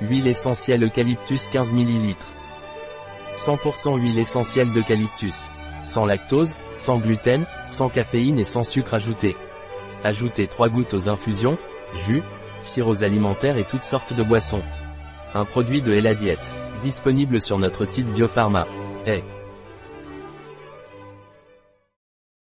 Huile essentielle eucalyptus 15 ml. 100% huile essentielle d'eucalyptus. Sans lactose, sans gluten, sans caféine et sans sucre ajouté. Ajoutez 3 gouttes aux infusions, jus, sirops alimentaires et toutes sortes de boissons. Un produit de Ella Diète. Disponible sur notre site Biopharma. Hey.